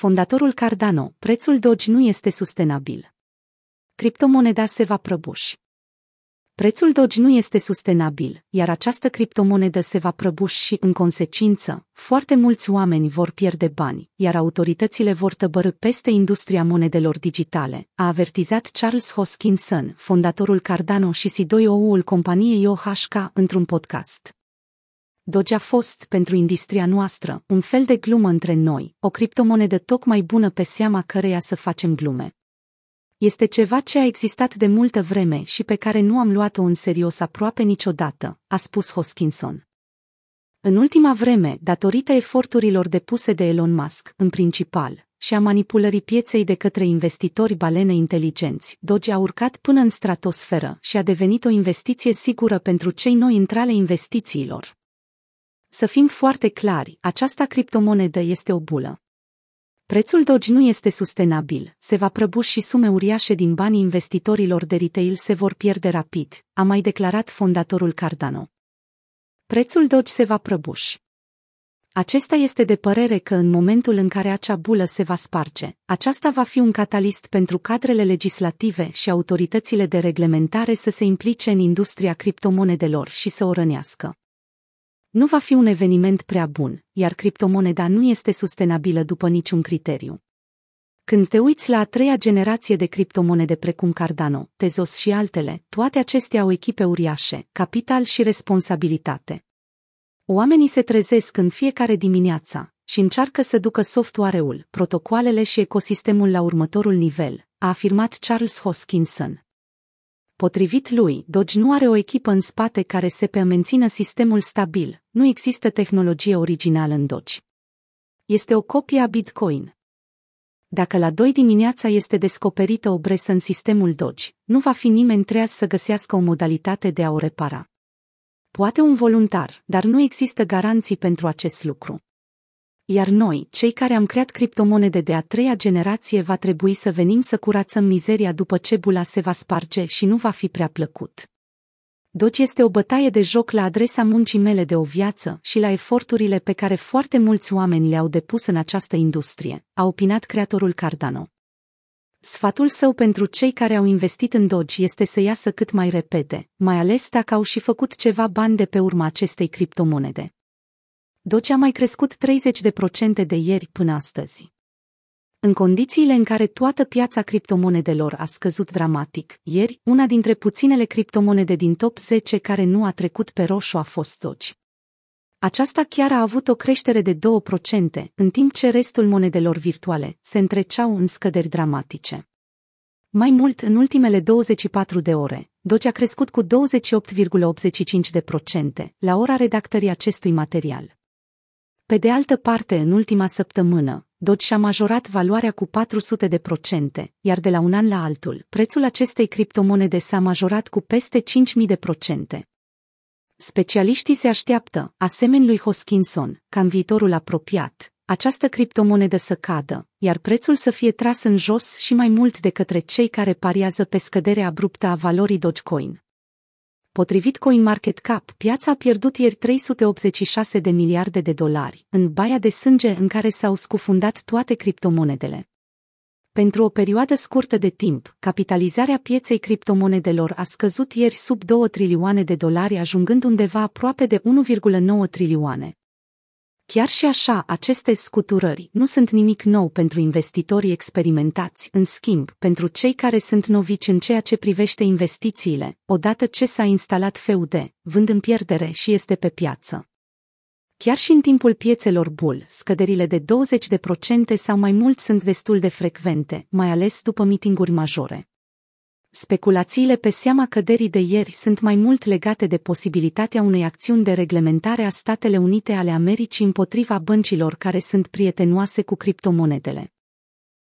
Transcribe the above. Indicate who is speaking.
Speaker 1: fondatorul Cardano, prețul Doge nu este sustenabil. Criptomoneda se va prăbuși. Prețul Doge nu este sustenabil, iar această criptomonedă se va prăbuși și, în consecință, foarte mulți oameni vor pierde bani, iar autoritățile vor tăbărâ peste industria monedelor digitale, a avertizat Charles Hoskinson, fondatorul Cardano și CDO-ul companiei OHK, într-un podcast. Doge a fost, pentru industria noastră, un fel de glumă între noi, o criptomonedă tocmai bună pe seama căreia să facem glume. Este ceva ce a existat de multă vreme și pe care nu am luat-o în serios aproape niciodată, a spus Hoskinson. În ultima vreme, datorită eforturilor depuse de Elon Musk, în principal, și a manipulării pieței de către investitori balene inteligenți, Doge a urcat până în stratosferă și a devenit o investiție sigură pentru cei noi intrale investițiilor. Să fim foarte clari, această criptomonedă este o bulă. Prețul Doge nu este sustenabil, se va prăbuși și sume uriașe din banii investitorilor de retail se vor pierde rapid, a mai declarat fondatorul Cardano. Prețul Doge se va prăbuși. Acesta este de părere că în momentul în care acea bulă se va sparge, aceasta va fi un catalist pentru cadrele legislative și autoritățile de reglementare să se implice în industria criptomonedelor și să o rănească nu va fi un eveniment prea bun, iar criptomoneda nu este sustenabilă după niciun criteriu. Când te uiți la a treia generație de criptomonede precum Cardano, Tezos și altele, toate acestea au echipe uriașe, capital și responsabilitate. Oamenii se trezesc în fiecare dimineață și încearcă să ducă software-ul, protocoalele și ecosistemul la următorul nivel, a afirmat Charles Hoskinson, Potrivit lui, Doge nu are o echipă în spate care se pe mențină sistemul stabil, nu există tehnologie originală în Doge. Este o copie a Bitcoin. Dacă la 2 dimineața este descoperită o bresă în sistemul Doge, nu va fi nimeni treaz să găsească o modalitate de a o repara. Poate un voluntar, dar nu există garanții pentru acest lucru iar noi, cei care am creat criptomonede de a treia generație, va trebui să venim să curățăm mizeria după ce bula se va sparge și nu va fi prea plăcut. Doci este o bătaie de joc la adresa muncii mele de o viață și la eforturile pe care foarte mulți oameni le-au depus în această industrie, a opinat creatorul Cardano. Sfatul său pentru cei care au investit în Doge este să iasă cât mai repede, mai ales dacă au și făcut ceva bani de pe urma acestei criptomonede. Doge a mai crescut 30% de ieri până astăzi. În condițiile în care toată piața criptomonedelor a scăzut dramatic, ieri, una dintre puținele criptomonede din top 10 care nu a trecut pe roșu a fost Doge. Aceasta chiar a avut o creștere de 2%, în timp ce restul monedelor virtuale se întreceau în scăderi dramatice. Mai mult, în ultimele 24 de ore, Doge a crescut cu 28,85% la ora redactării acestui material. Pe de altă parte, în ultima săptămână, Doge și-a majorat valoarea cu 400 de procente, iar de la un an la altul, prețul acestei criptomonede s-a majorat cu peste 5000 de procente. Specialiștii se așteaptă, asemenea lui Hoskinson, ca în viitorul apropiat, această criptomonedă să cadă, iar prețul să fie tras în jos și mai mult de către cei care pariază pe scăderea abruptă a valorii Dogecoin. Potrivit CoinMarketCap, piața a pierdut ieri 386 de miliarde de dolari, în baia de sânge în care s-au scufundat toate criptomonedele. Pentru o perioadă scurtă de timp, capitalizarea pieței criptomonedelor a scăzut ieri sub 2 trilioane de dolari, ajungând undeva aproape de 1,9 trilioane. Chiar și așa, aceste scuturări nu sunt nimic nou pentru investitorii experimentați, în schimb, pentru cei care sunt novici în ceea ce privește investițiile, odată ce s-a instalat FUD, vând în pierdere și este pe piață. Chiar și în timpul piețelor bull, scăderile de 20% sau mai mult sunt destul de frecvente, mai ales după mitinguri majore. Speculațiile pe seama căderii de ieri sunt mai mult legate de posibilitatea unei acțiuni de reglementare a Statele Unite ale Americii împotriva băncilor care sunt prietenoase cu criptomonedele.